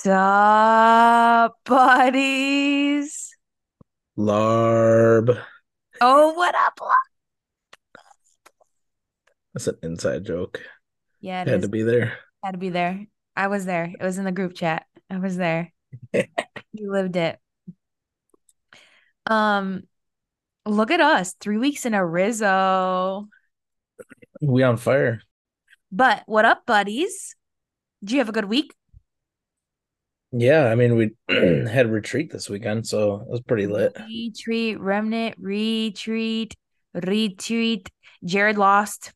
Sup, buddies? Larb. Oh, what up? Larb? That's an inside joke. Yeah, it Had is. to be there. Had to be there. I was there. It was in the group chat. I was there. You lived it. Um, look at us, three weeks in a Rizzo. We on fire. But what up, buddies? Do you have a good week? Yeah, I mean we had retreat this weekend, so it was pretty lit. Retreat, remnant, retreat, retreat. Jared lost.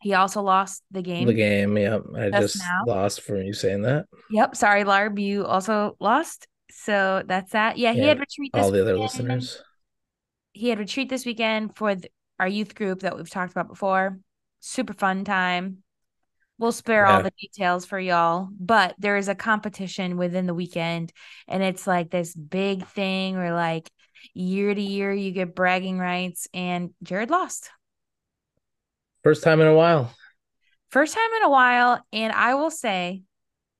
He also lost the game. The game, yeah. I Just just lost from you saying that. Yep. Sorry, Larb. You also lost. So that's that. Yeah, he Yeah, had retreat this All the other weekend. listeners. He had retreat this weekend for our youth group that we've talked about before. Super fun time. We'll spare all the details for y'all, but there is a competition within the weekend, and it's like this big thing where like year to year you get bragging rights, and Jared lost. First time in a while. First time in a while, and I will say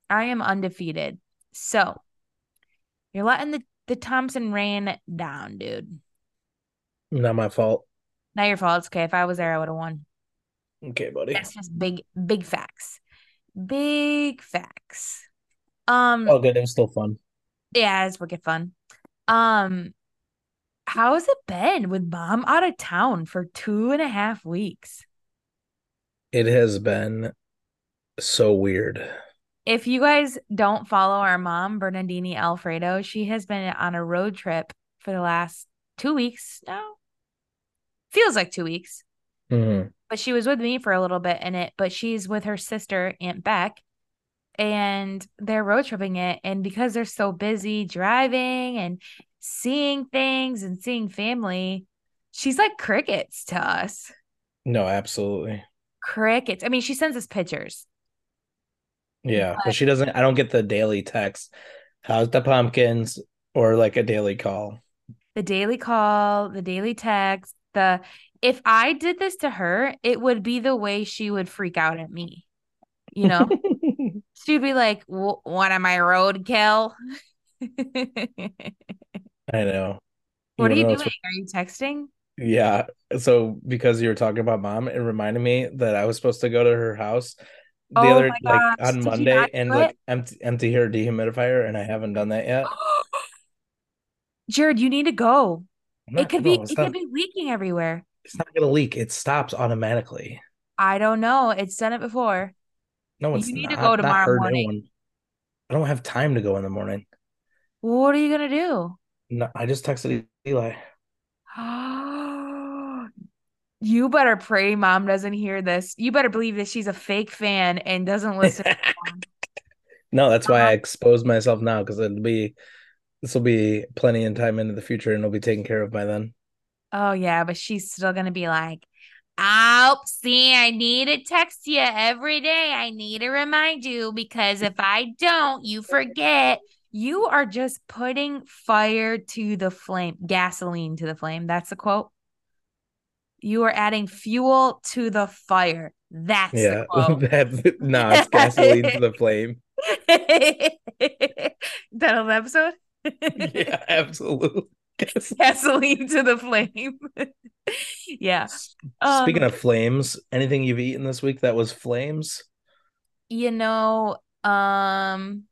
I am undefeated. So you're letting the, the Thompson rain down, dude. Not my fault. Not your fault. It's okay. If I was there, I would have won. Okay, buddy. That's just big, big facts. Big facts. Um, Oh good, it was still fun. yeah, it's wicked fun. Um, how has it been with mom out of town for two and a half weeks? It has been so weird. If you guys don't follow our mom, Bernardini Alfredo, she has been on a road trip for the last two weeks now. Feels like two weeks. Mhm. But she was with me for a little bit in it. But she's with her sister, Aunt Beck, and they're road tripping it. And because they're so busy driving and seeing things and seeing family, she's like crickets to us. No, absolutely. Crickets. I mean, she sends us pictures. Yeah, But- but she doesn't. I don't get the daily text. How's the pumpkins? Or like a daily call. The daily call, the daily text, the if I did this to her, it would be the way she would freak out at me. You know, she'd be like, "Wh- "What am I roadkill?" I know. What are you doing? Are you texting? Yeah. So because you were talking about mom, it reminded me that I was supposed to go to her house the Oh other like on did Monday and like empty empty her dehumidifier, and I haven't done that yet. Jared, you need to go. It could be it not, could be leaking everywhere. It's not gonna leak. It stops automatically. I don't know. It's done it before. No, it's You need to go tomorrow morning. I don't have time to go in the morning. What are you gonna do? No, I just texted Eli. You better pray mom doesn't hear this. You better believe that she's a fake fan and doesn't listen. to. No, that's why Uh-huh. I expose myself now because it'll be this will be plenty in time into the future and it'll be taken care of by then. Oh yeah, but she's still gonna be like, "Oh, see, I need to text you every day. I need to remind you because if I don't, you forget." You are just putting fire to the flame, gasoline to the flame. That's the quote. You are adding fuel to the fire. That's Yeah, the quote. that's no, it's gasoline to the flame. Of episode? Yeah, absolutely. Gasoline to the flame. yeah. Speaking Um, of flames, anything you've eaten this week that was flames? you know, um,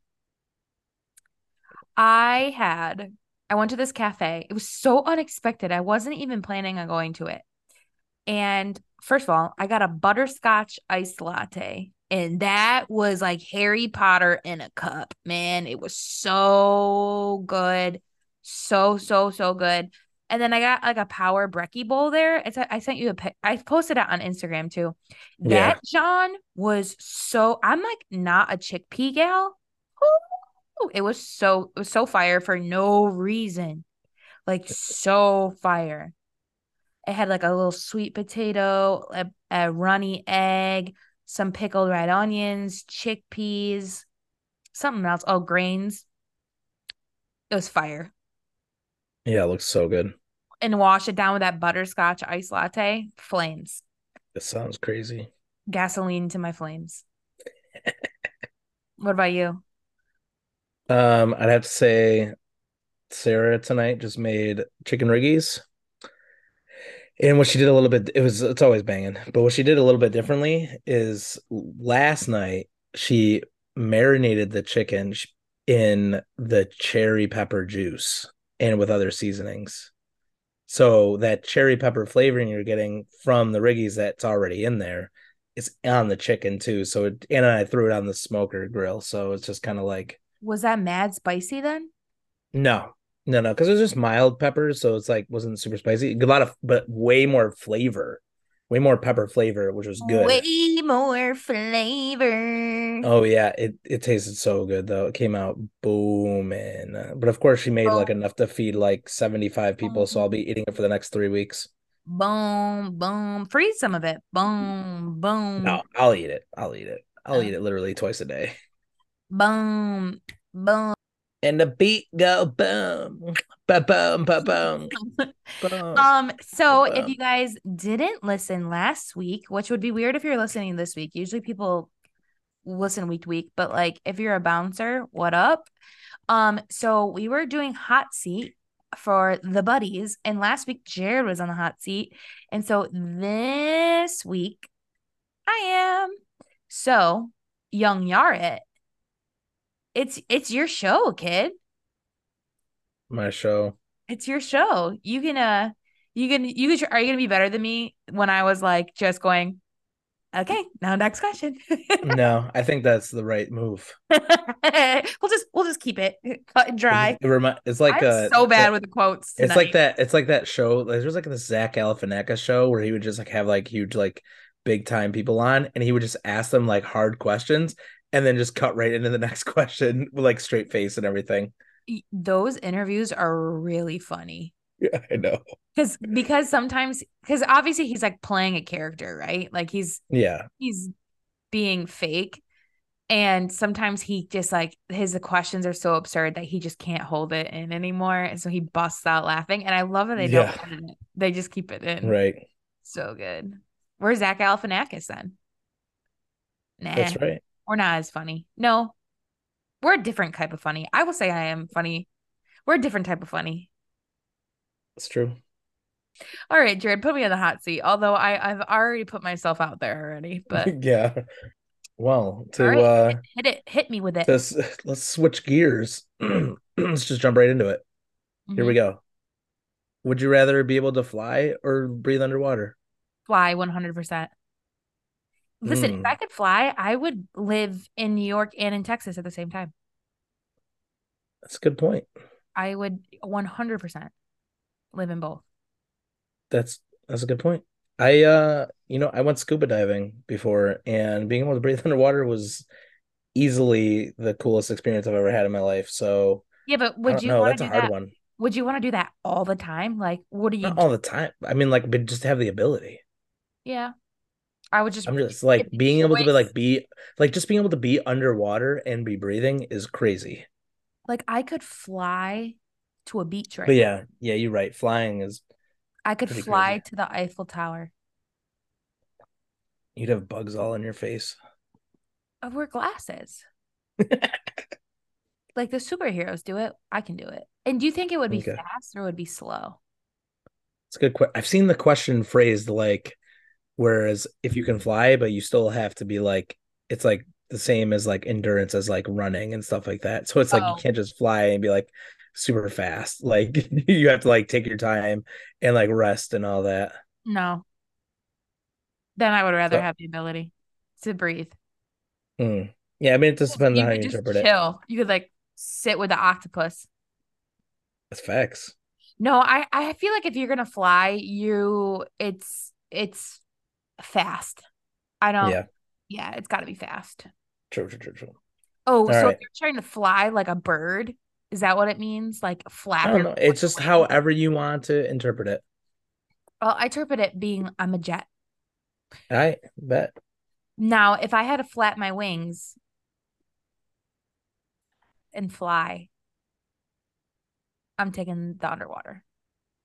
I had, I went to this cafe. It was so unexpected. I wasn't even planning on going to it. And first of all, I got a butterscotch iced latte, and that was like Harry Potter in a cup, man. It was so good. So, so, so good. And then I got like a power brekkie bowl there. It's I sent you a pic. I posted it on Instagram too. Yeah. That John was so I'm like not a chickpea gal. Ooh, it was so it was so fire for no reason. Like so fire. It had like a little sweet potato, a, a runny egg, some pickled red onions, chickpeas, something else. Oh, grains. It was fire. Yeah, it looks so good. And wash it down with that butterscotch ice latte. Flames. It sounds crazy. Gasoline to my flames. what about you? Um, I'd have to say Sarah tonight just made chicken riggies. And what she did a little bit, it was it's always banging, but what she did a little bit differently is last night she marinated the chicken in the cherry pepper juice and with other seasonings. So that cherry pepper flavoring you're getting from the riggies that's already in there is on the chicken too. So it, and I threw it on the smoker grill, so it's just kind of like Was that mad spicy then? no, no, no, because it was just mild peppers, so it's like wasn't super spicy. A lot of, but way more flavor, way more pepper flavor, which was good. Way more flavor. Oh yeah, it it tasted so good though. It came out booming. But of course, she made like enough to feed like seventy five people, so I'll be eating it for the next three weeks. Boom, boom. Freeze some of it. Boom, mm. boom. No, I'll eat it. I'll eat it. I'll Oh. eat it literally twice a day. Boom, boom. And the beat go boom, ba boom, ba boom, boom. Um, so if you guys didn't listen last week, which would be weird if you're listening this week, usually people listen week to week, but like if you're a bouncer, what up? Um, so we were doing hot seat for the buddies, and last week Jared was on the hot seat, and so this week I am. So, young Yaret, it's it's your show, kid. My show. It's your show. You can uh you can you can are you gonna be better than me when I was like just going, okay, now next question. No, I think that's the right move. we'll just we'll just keep it cut and dry. It remi- it's like I'm uh so bad that- with the quotes. It's like that. It's like that show. Like, there's like this Zach Galifianakis show where he would just like have like huge like big time people on, and he would just ask them like hard questions, and then just cut right into the next question with like straight face and everything. Those interviews are really funny. Yeah, I know. Cause because sometimes because obviously he's like playing a character, right? Like he's Yeah, he's being fake. And sometimes he just like his questions are so absurd that he just can't hold it in anymore. And so he busts out laughing. And I love that they Yeah. don't edit it. They just keep it in. right. So good. Where's Zach Galifianakis then? Nah, That's right. We're not as funny. No, we're a different type of funny. I will say I am funny. We're a different type of funny. That's true. All right, Jared, put me on the hot seat. Although I, I've already put myself out there already. But yeah. Well, to right, uh, hit, it, hit me with it. to s- let's switch gears. let's just jump right into it. Here we Mhm. go. Would you rather be able to fly or breathe underwater? Fly 100%. Listen, if Mm. I could fly, I would live in New York and in Texas at the same time. That's a good point. I would 100% live in both. That's that's a good point. I uh you know I went scuba diving before and being able to breathe underwater was easily the coolest experience I've ever had in my life. So Yeah, but would you know, want that's to a do hard that? one. Would you want to do that all the time? Like, what do you? Not all the time. I mean like but just to have the ability. Yeah, I would just. I'm just like being able to be like be like just being able to be underwater and be breathing is crazy. like I could fly to a beach right But now. yeah, yeah, you're right. Flying is I could fly crazy. to the Eiffel Tower. you'd have bugs all in your face. I wear glasses. Like the superheroes do it. I can do it. And do you think it would be Okay. fast or would be slow? It's a good question. I've seen the question phrased like, whereas if you can fly, but you still have to be like, it's like the same as like endurance as like running and stuff like that. So it's like Oh. you can't just fly and be like super fast. Like you have to like take your time and like rest and all that. No. Then I would rather So- have the ability to breathe. Hmm. Yeah, I mean, it just depends you on how you just interpret it. chill. You could like sit with the octopus. That's facts. No, I I feel like if you're gonna fly, you it's it's fast. I don't. Yeah, Yeah, it's got to be fast. true, true, true, true. Oh, All so right. if you're trying to fly like a bird, is that what it means? Like flap I don't know. It's just however you want to interpret it. Well, I interpret it being I'm a jet. I bet. Now, if I had to flap my wings and fly, I'm taking the underwater.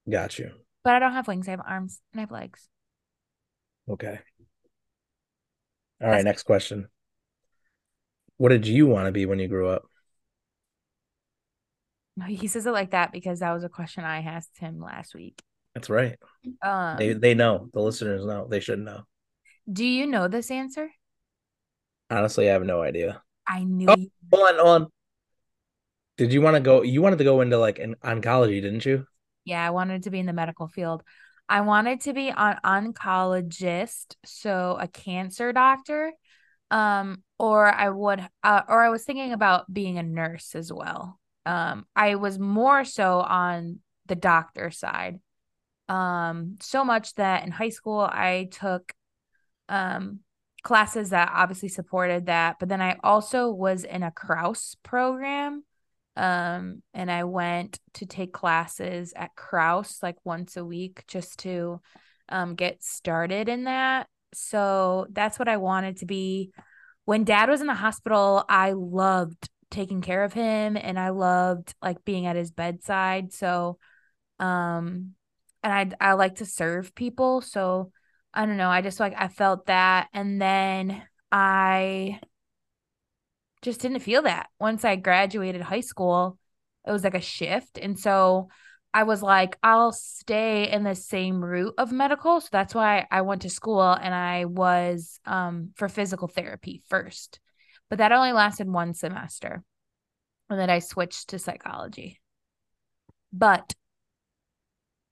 Got you. But I don't have wings. I have arms and I have legs. Okay. All right, next question. What did you want to be when you grew up? He says it like that because that was a question I asked him last week. That's right. Um, They they know. The listeners know. They should know. do you know this answer? Honestly, I have no idea. I knew Oh. Hold on, hold on. Did you want to go? You wanted to go into like an oncology, didn't you? Yeah, I wanted to be in the medical field. I wanted to be an oncologist, so a cancer doctor. Um, or I would, uh, or I was thinking about being a nurse as well. Um, I was more so on the doctor side. Um, so much that in high school I took um classes that obviously supported that, but then I also was in a Kraus program. Um, and I went to take classes at Kraus like once a week just to um get started in that. So that's what I wanted to be. When dad was in the hospital, I loved taking care of him and I loved like being at his bedside. So um and I I like to serve people, so I don't know, I just like I felt that and then I just didn't feel that. Once I graduated high school, it was like a shift and so I was like I'll stay in the same route of medical, so that's why I went to school and I was um for physical therapy first. But that only lasted one semester. And then I switched to psychology. But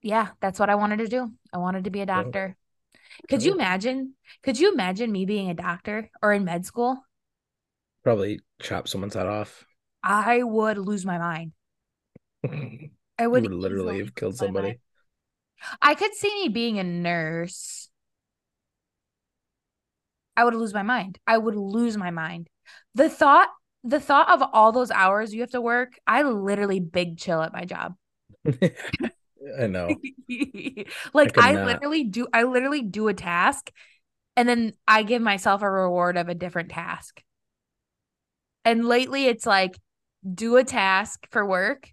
yeah, that's what I wanted to do. I wanted to be a doctor. Could you imagine? Could you imagine me being a doctor or in med school? Probably chop someone's head off. I would lose my mind. I would, would literally have killed my mind. somebody. I could see me being a nurse. I would lose my mind. I would lose my mind. The thought, the thought of all those hours you have to work, I literally big chill at my job. I know. like could I, literally do I literally do a task and then I give myself a reward of a different task. And lately it's like do a task for work,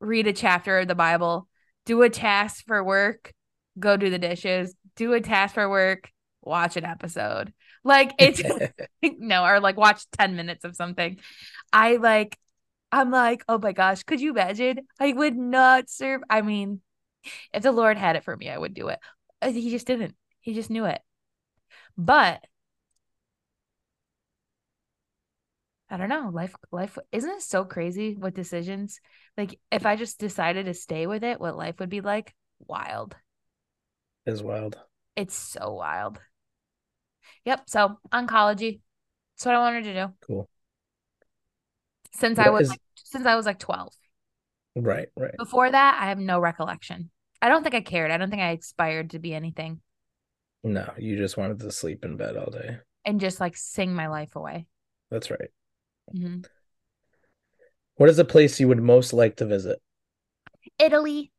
read a chapter of the Bible, do a task for work, go do the dishes, do a task for work, watch an episode. Like it's no, or like watch 10 minutes of something. I like I'm like, oh my gosh, could you imagine? I would not serve. I mean, if the Lord had it for me, I would do it. Uh, He just didn't. He just knew it. But I don't know. Life, life isn't it so crazy with decisions? Like, if I just decided to stay with it, what life would be like? Wild. is wild. It's so wild. Yep. So, oncology. That's what I wanted to do Cool. since I was is- like, since I was like 12. Right, right. Before that, I have no recollection. I don't think I cared. I don't think I aspired to be anything No, you just wanted to sleep in bed all day. and just like sing my life away. That's right. Mhm. What is the place you would most like to visit? Italy.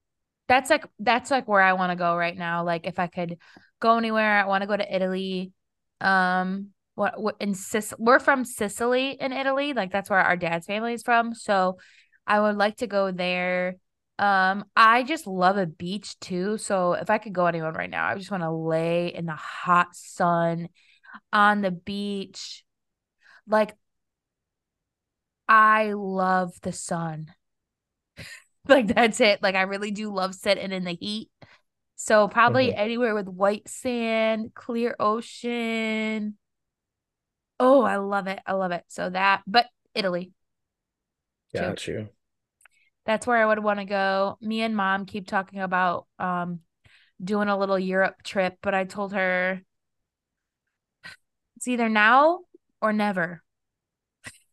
That's like that's like where I want to go right now. Like if I could go anywhere, I want to go to Italy. Um what, what in Sic- we're from Sicily in Italy. Like that's where our dad's family is from. So I would like to go there. Um I just love a beach too. So if I could go anywhere right now, I just want to lay in the hot sun on the beach. Like I love the sun. like that's it. Like I really do love sitting in the heat. So probably Mhm. anywhere with white sand, clear ocean. Oh, I love it. I love it. So that, but Italy, too. Got you. That's where I would want to go. Me and mom keep talking about um doing a little Europe trip, but I told her it's either now or never.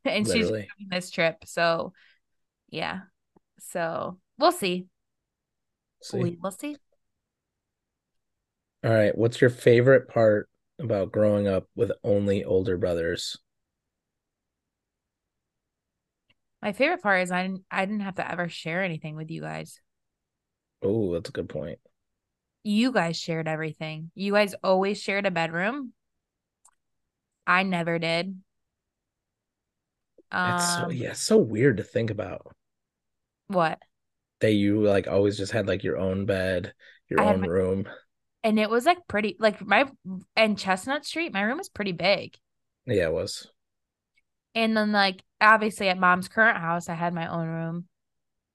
and she's Literally. doing this trip. So yeah. So we'll see. See. We will see. All right. What's your favorite part about growing up with only older brothers? My favorite part is I didn't I didn't have to ever share anything with you guys. Oh, that's a good point. You guys shared everything. You guys always shared a bedroom. I never did. It's so Um, yeah, it's so weird to think about what? that you like always just had like your own bed, your I own my- room. And it was like pretty like my and Chestnut Street, my room was pretty big. Yeah, it was. And then like obviously at mom's current house, I had my own room.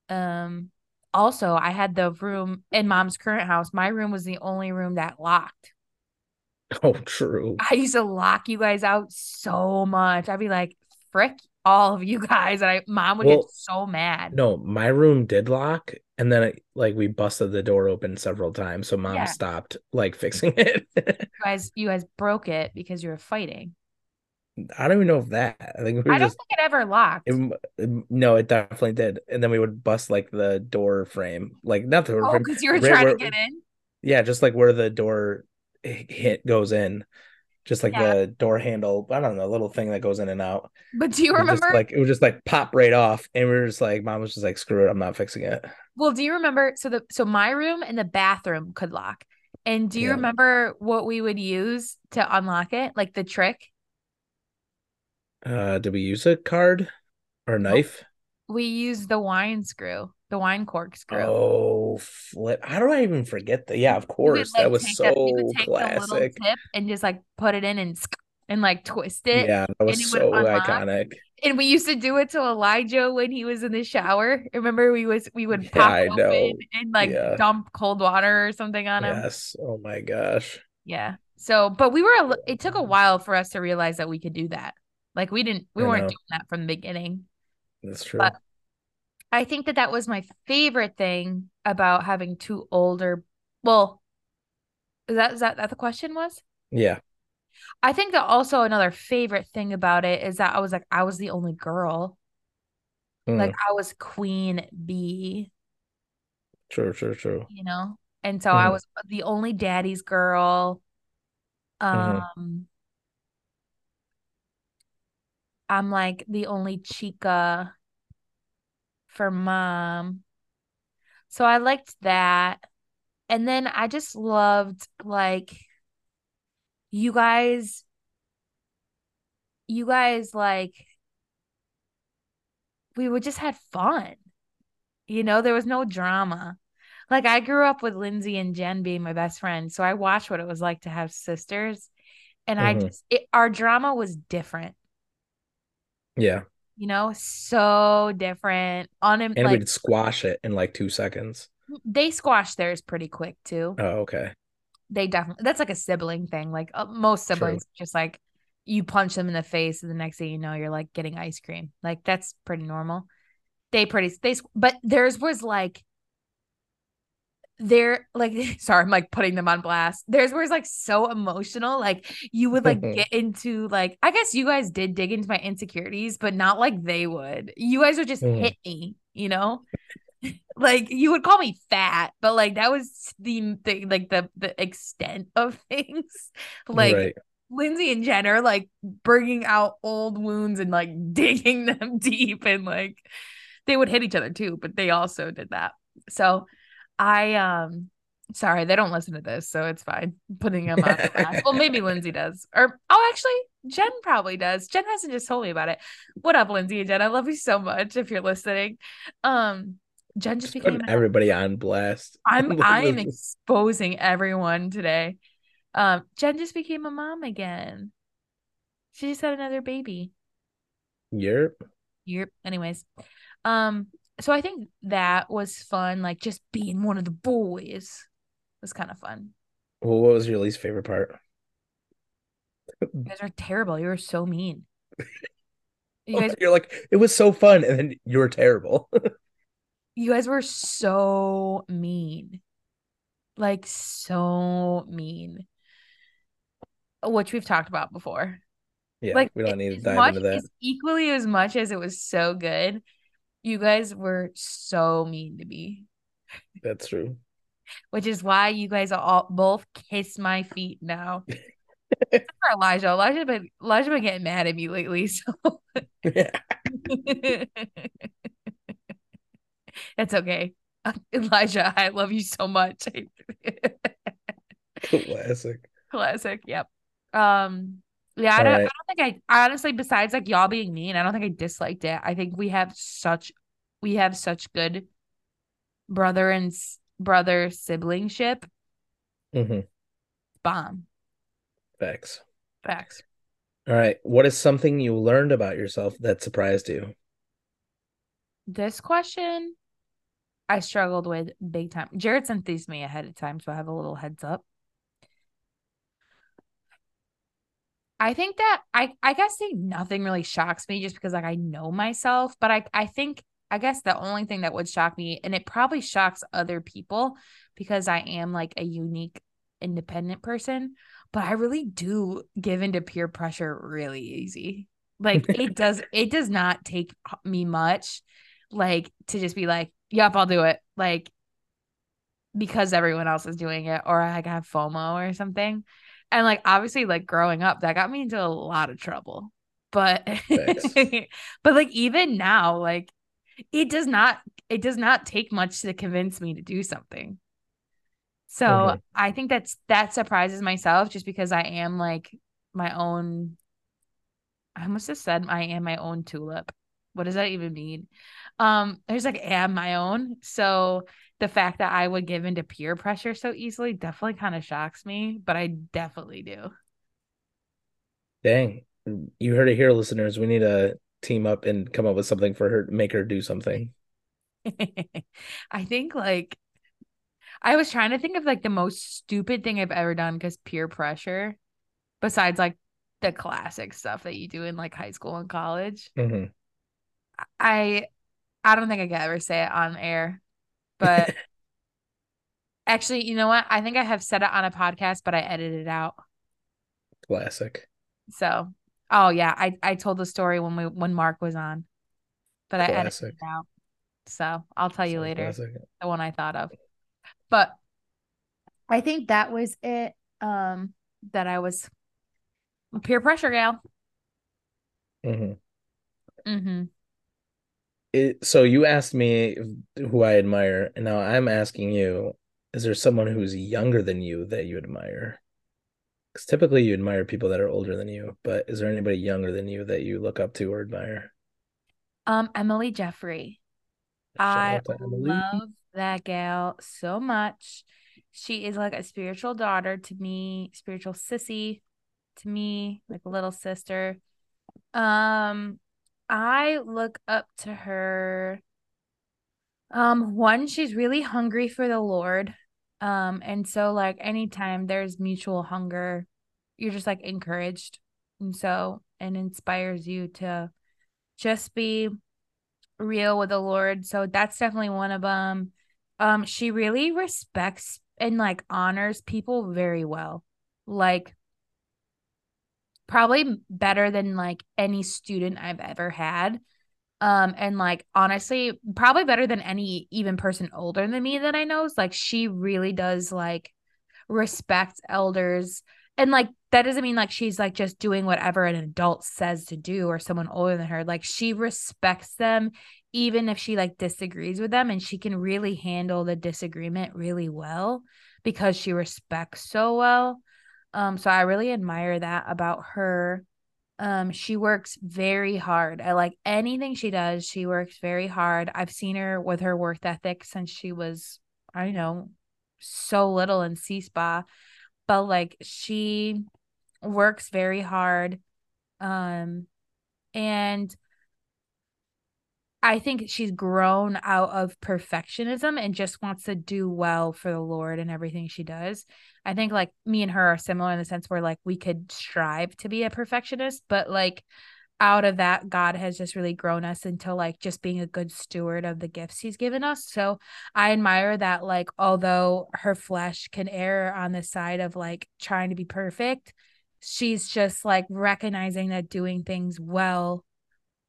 Um also I had the room in mom's current house. My room was the only room that locked. Oh, true. I used to lock you guys out so much. I'd be like, frick all of you guys. And I mom would Well, get so mad. No, my room did lock, and then it, like we busted the door open several times, so mom Yeah. stopped like fixing it. You guys you guys broke it because you were fighting. I don't even know if that. I think we I don't just think it ever locked. it- it- no, it definitely did. And then we would bust like the door frame, like not the door oh, because you were right trying where- to get in. Yeah, just like where the door hit goes in, just like Yeah. the door handle. I don't know, a little thing that goes in and out. But do you would just, remember like it would just like pop right off, and we were just like, mom was just like, screw it, I'm not fixing it. Well, do you remember? So the so my room and the bathroom could lock. And do you Yeah. remember what we would use to unlock it? Like the trick? Uh, did we use a card or knife? We use the wine screw, the wine corkscrew. Oh, flip! How do I even forget that? Yeah, of course, that was so the- you would take classic. tip and just like put it in and and like twist it. Yeah, that was so iconic. And we used to do it to Elijah when he was in the shower. Remember, we was we would Yeah, pop I open and like Yeah. dump cold water or something on him. Yes. Oh my gosh. Yeah. So, but we were, a it took a while for us to realize that we could do that. Like we didn't, we I weren't know. doing that from the beginning. That's true. But- I think that that was my favorite thing about having two older. Well, is that is that that the question was? Yeah. I think that also another favorite thing about it is that I was like I was the only girl. Mm, Like I was queen bee, true, true, true. you know? And so I Mhm. was the only daddy's girl. Um Mhm. I'm like the only chica for mom. So I liked that. And then I just loved like you guys you guys like we would just had fun. You know, there was no drama. Like I grew up with Lindsay and Jen being my best friends, so I watched what it was like to have sisters. And I Mhm. just it, our drama was different. Yeah. You know, so different. On him, And like we'd squash it in like two seconds. they squash theirs pretty quick too. Oh, okay. They definitely that's like a sibling thing. Like uh, most True. siblings, just like you punch them in the face, and the next thing you know, you're like getting ice cream. Like that's pretty normal. They pretty they, but theirs was like they're like sorry, I'm like putting them on blast. Theirs was like so emotional. Like you would like get into like I guess you guys did dig into my insecurities, but not like they would. You guys would just Mhm. hit me, you know? like you would call me fat, but like that was the, thing like the the extent of things. Like right. Lindsay and Jen are like bringing out old wounds and like digging them deep and like they would hit each other too, but they also did that. So I um sorry, they don't listen to this, so it's fine. Putting them on blast. Well, maybe Lindsay does. Or oh actually Jen probably does. Jen hasn't just told me about it. What up, Lindsay and Jen? I love you so much if you're listening. Um Jen just, Just became everybody on blast. I'm I'm exposing everyone today. Um, Jen just became a mom again. She just had another baby. Yep. Yep. Anyways, um, so I think that was fun. Like just being one of the boys was kind of fun. Well, what was your least favorite part? You guys are terrible. You were so mean. You guys, You're like, it was so fun, and then you were terrible. you guys were so mean. Like so mean. Which we've talked about before. yeah, like we don't need to dive into that. equally as much as it was so good you guys were so mean to me That's true. which is why you guys are all both kiss my feet now for elijah elijah been elijah been getting mad at me lately so Yeah. it's okay elijah i love you so much Classic. classic yep um yeah I don't, I don't think I honestly besides like y'all being mean I don't think I disliked it I think we have such we have such good brother and brother siblingship Mm hmm bomb Facts. facts All right. What is something you learned about yourself that surprised you? this question I struggled with big time. Jared sent these me ahead of time, so I have a little heads up. I think that I I guess say nothing really shocks me just because like I know myself, but I I think I guess the only thing that would shock me and it probably shocks other people because I am like a unique independent person, but I really do give into peer pressure really easy. Like it does it does not take me much like to just be like, "Yep, I'll do it." Like because everyone else is doing it or I have FOMO or something. And like obviously like growing up that got me into a lot of trouble. But but like even now like it does not it does not take much to convince me to do something. So mm-hmm. I think that's that surprises myself just because I am like my own I must have said I am my own tulip. What does that even mean? Um, there's like am my own. So the fact that I would give into peer pressure so easily definitely kind of shocks me, but I definitely do. Dang. You heard it here, listeners. We need to team up and come up with something for her, make her do something. I think like I was trying to think of like the most stupid thing I've ever done because peer pressure, besides like the classic stuff that you do in like high school and college. Mm-hmm. I I don't think I could ever say it on air. But actually, you know what? I think I have said it on a podcast, but I edited it out. Classic. So, oh yeah, I I told the story when we when Mark was on, but Classic. I edited it out. So I'll tell you so later classic. the one I thought of. But I think that was it. Um, that I was peer pressure gal. Mm-hmm. Mm-hmm it, so you asked me who I admire, and now I'm asking you: Is there someone who's younger than you that you admire? Because typically you admire people that are older than you, but is there anybody younger than you that you look up to or admire? Um, Emily Jeffrey. Shout I love that gal so much. She is like a spiritual daughter to me, spiritual sissy to me, like a little sister. Um, I look up to her. Um, one, she's really hungry for the Lord. Um, and so like anytime there's mutual hunger, you're just like encouraged. And so and inspires you to just be real with the Lord. So that's definitely one of them. Um, she really respects and like honors people very well. Like probably better than like any student I've ever had. Um, and like honestly, probably better than any even person older than me that I know. Is like she really does like respect elders. And like that doesn't mean like she's like just doing whatever an adult says to do or someone older than her. Like she respects them even if she like disagrees with them and she can really handle the disagreement really well because she respects so well. Um, so I really admire that about her. Um, she works very hard. I like anything she does, she works very hard. I've seen her with her work ethic since she was, I don't know, so little in C spa, but like she works very hard. Um, and I think she's grown out of perfectionism and just wants to do well for the Lord and everything she does. I think like me and her are similar in the sense where like we could strive to be a perfectionist, but like out of that, God has just really grown us into like just being a good steward of the gifts He's given us. So I admire that, like, although her flesh can err on the side of like trying to be perfect, she's just like recognizing that doing things well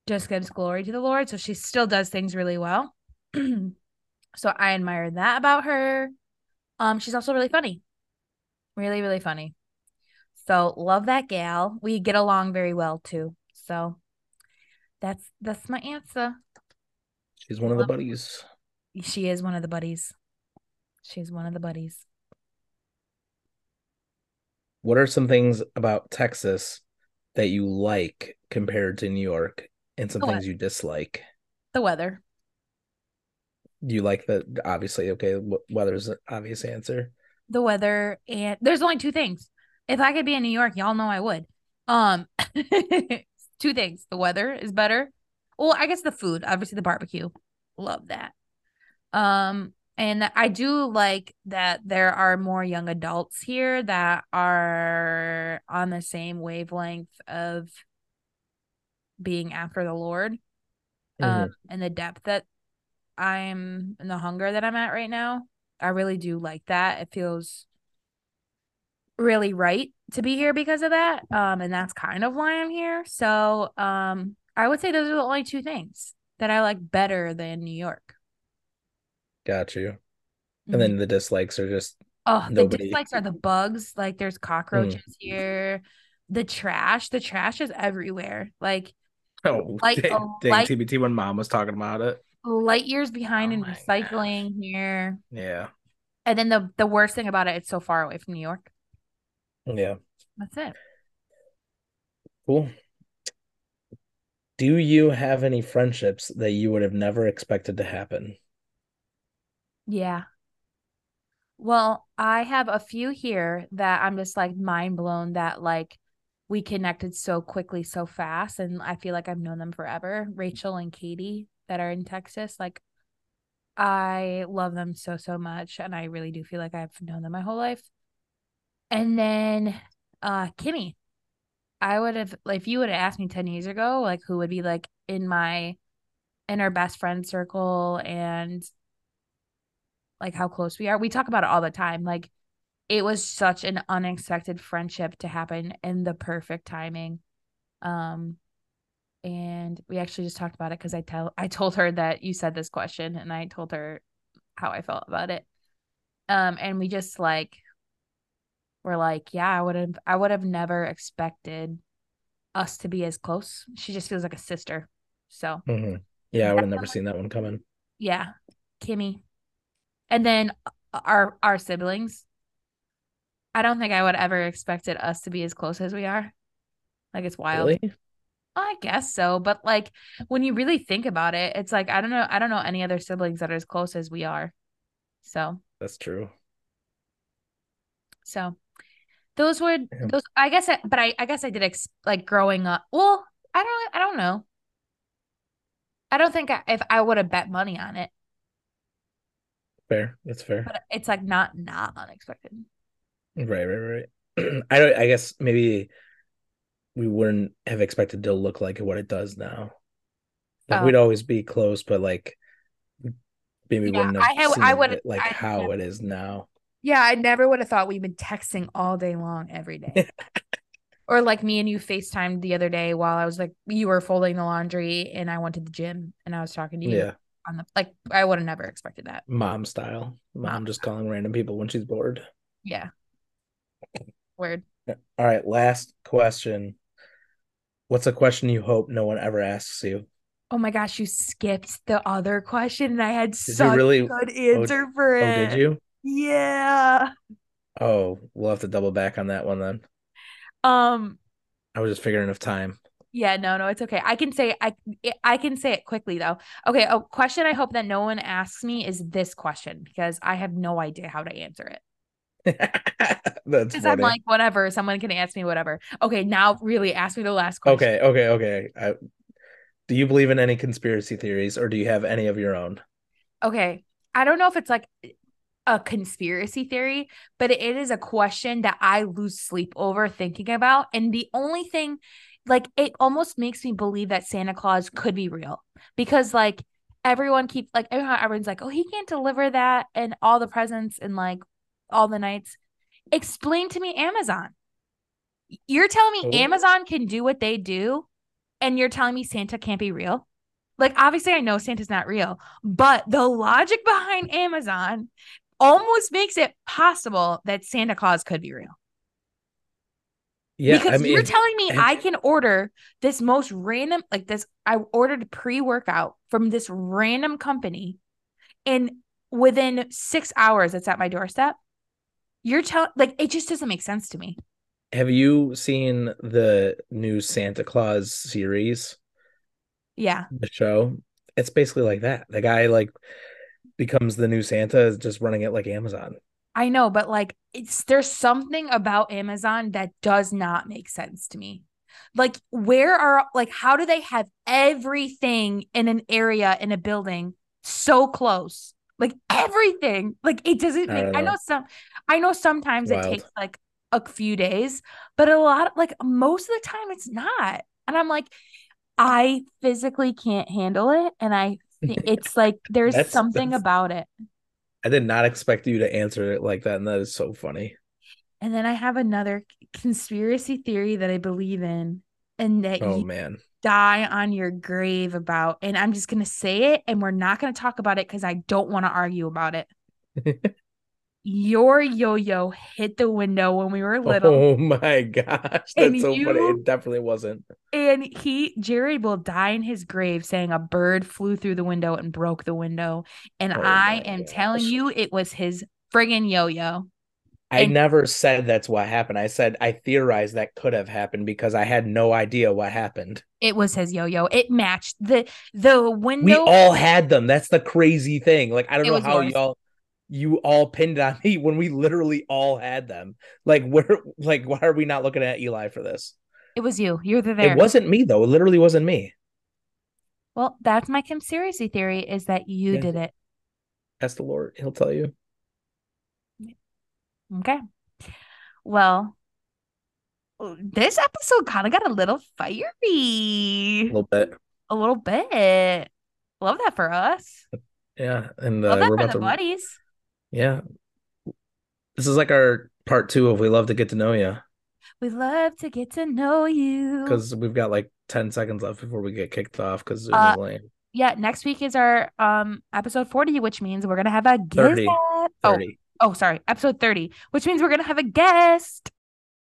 just gives glory to the Lord. So she still does things really well. so I admire that about her. Um, she's also really funny. Really, really funny. So love that gal. We get along very well too. So that's that's my answer. She's one of the buddies. She is one of the buddies. She's one of the buddies. What are some things about Texas that you like compared to New York and some the things you dislike? The weather. Do you like the obviously okay, weather's an obvious answer the weather, and there's only two things. If I could be in New York, y'all know I would. Um, two things: the weather is better. Well, I guess the food, obviously the barbecue, love that. Um, and I do like that there are more young adults here that are on the same wavelength of being after the Lord. Um, Mhm. and the depth that I'm and the hunger that I'm at right now. I really do like that. It feels really right to be here because of that. Um, and that's kind of why I'm here. So, um, I would say those are the only two things that I like better than New York. Got you. Mhm. And then the dislikes are just Oh, the dislikes are the bugs. Like there's cockroaches here. The trash, the trash is everywhere. Like Oh, Like dang, a dang light- TBT when mom was talking about it. light years behind Oh in recycling here. Yeah. And then the the worst thing about it, it's so far away from New York. yeah. That's it. Cool. Do you have any friendships that you would have never expected to happen? Yeah. Well, I have a few here that I'm just like mind blown that like we connected so quickly, so fast, and I feel like I've known them forever. Rachel and Katie that are in Texas, like I love them so so much, and I really do feel like I've known them my whole life. And then uh Kimmy. I would have like if you would have asked me 10 years ago, like who would be like in my in our best friend circle and like how close we are. We talk about it all the time. Like it was such an unexpected friendship to happen in the perfect timing. Um and we actually just talked about it because I tell I told her that you said this question and I told her how I felt about it. Um and we just like were like, yeah, I would have I would have never expected us to be as close. She just feels like a sister. So Mhm. Yeah, I would have never seen that one coming. yeah, Kimmy. And then our our siblings. I don't think I would ever expected us to be as close as we are. Like it's wild. Really? I guess so, but like when you really think about it, it's like I don't know I don't know any other siblings that are as close as we are. So, That's true. so those would Yeah. those I guess I, but I I guess I did ex- like growing up. Well, I don't I don't know. I don't think I, if I would have bet money on it, Fair. That's fair. but it's like not not unexpected. Right, right, right. I don't I guess maybe we wouldn't have expected to look like what it does now. Like Oh. we'd always be close, but like maybe Yeah, wouldn't have I seen I would- it like I how never- it is now. Yeah, I never would have thought we've been texting all day long every day. or like me and you FaceTimed the other day while I was like you were folding the laundry and I went to the gym and I was talking to you Yeah, on the like I would have never expected that. mom style. Mom Mom just calling random people when she's bored. Yeah. Weird. All right, last question. What's a question you hope no one ever asks you? Oh my gosh, you skipped the other question and I had you such really- a good answer for it. Oh, did you? Yeah. Oh, we'll have to double back on that one then. Um I was just figuring of time. Yeah, no, no, it's okay. I can say I I can say it quickly though. Okay, a question I hope that no one asks me is this question because I have no idea how to answer it. That's Because I'm like, whatever, someone can ask me whatever. Okay, now really ask me the last question. Okay, okay, okay. I, do you believe in any conspiracy theories or do you have any of your own? Okay. I don't know if it's like a conspiracy theory, but it is a question that I lose sleep over thinking about. And the only thing, like, it almost makes me believe that Santa Claus could be real because, like, everyone keeps, like, everyone- everyone's like, oh, he can't deliver that and all the presents and, like, all the nights. Explain to me Amazon. You're telling me Oh. Amazon can do what they do, and you're telling me Santa can't be real? Like, obviously, I know Santa's not real, but the logic behind Amazon almost makes it possible that Santa Claus could be real. Yeah, because I mean, you're telling me I can order this most random, like this, I ordered pre workout from this random company, and within six hours, it's at my doorstep. You're telling, like, it just doesn't make sense to me. have you seen the new Santa Claus series, Yeah. the show? It's basically like that. The guy like becomes the new Santa, is just running it like Amazon. I know, but like it's there's something about Amazon that does not make sense to me. Like where are like how do they have everything in an area in a building so close? Like everything. Like it doesn't make I know. know some I know sometimes it takes like a few days, but a lot like most of the time it's not. And I'm like, I physically can't handle it. And I it's like there's That's- something that's- about it. I did not expect you to answer it like that, and that is so funny. And then I have another conspiracy theory that I believe in and that Oh you man. Die on your grave about. And I'm just going to say it and we're not going to talk about it because I don't want to argue about it. Your yo yo hit the window when we were little. Oh my gosh. And That's so funny. It definitely wasn't. And he, Jerry, will die in his grave saying a bird flew through the window and broke the window. And Oh I am telling you, it was his friggin' yo yo. I And- never said that's what happened. I said I theorized that could have happened because I had no idea what happened. It was his yo yo. It matched the the window. We all had them. That's the crazy thing. Like I don't It know how yours. y'all you all pinned on me when we literally all had them. Like where like why are we not looking at Eli for this? it was you. You were there. It wasn't me though. It literally wasn't me. Well, that's my conspiracy theory is that you Yeah. did it. Ask the Lord. He'll tell you. Okay. Well, this episode kind of got a little fiery. A little bit. A little bit. Love that for us. Yeah. And Love uh, that we're for about the to buddies. Yeah. This is like our part two of We Love to Get to Know You. We love to get to know you. Because we've got like 10 seconds left before we get kicked off because there's Uh, no lane. Yeah, next week is our um episode 40, which means we're gonna have a guest. 30. Oh, 30. Oh, sorry, episode 30, which means we're gonna have a guest.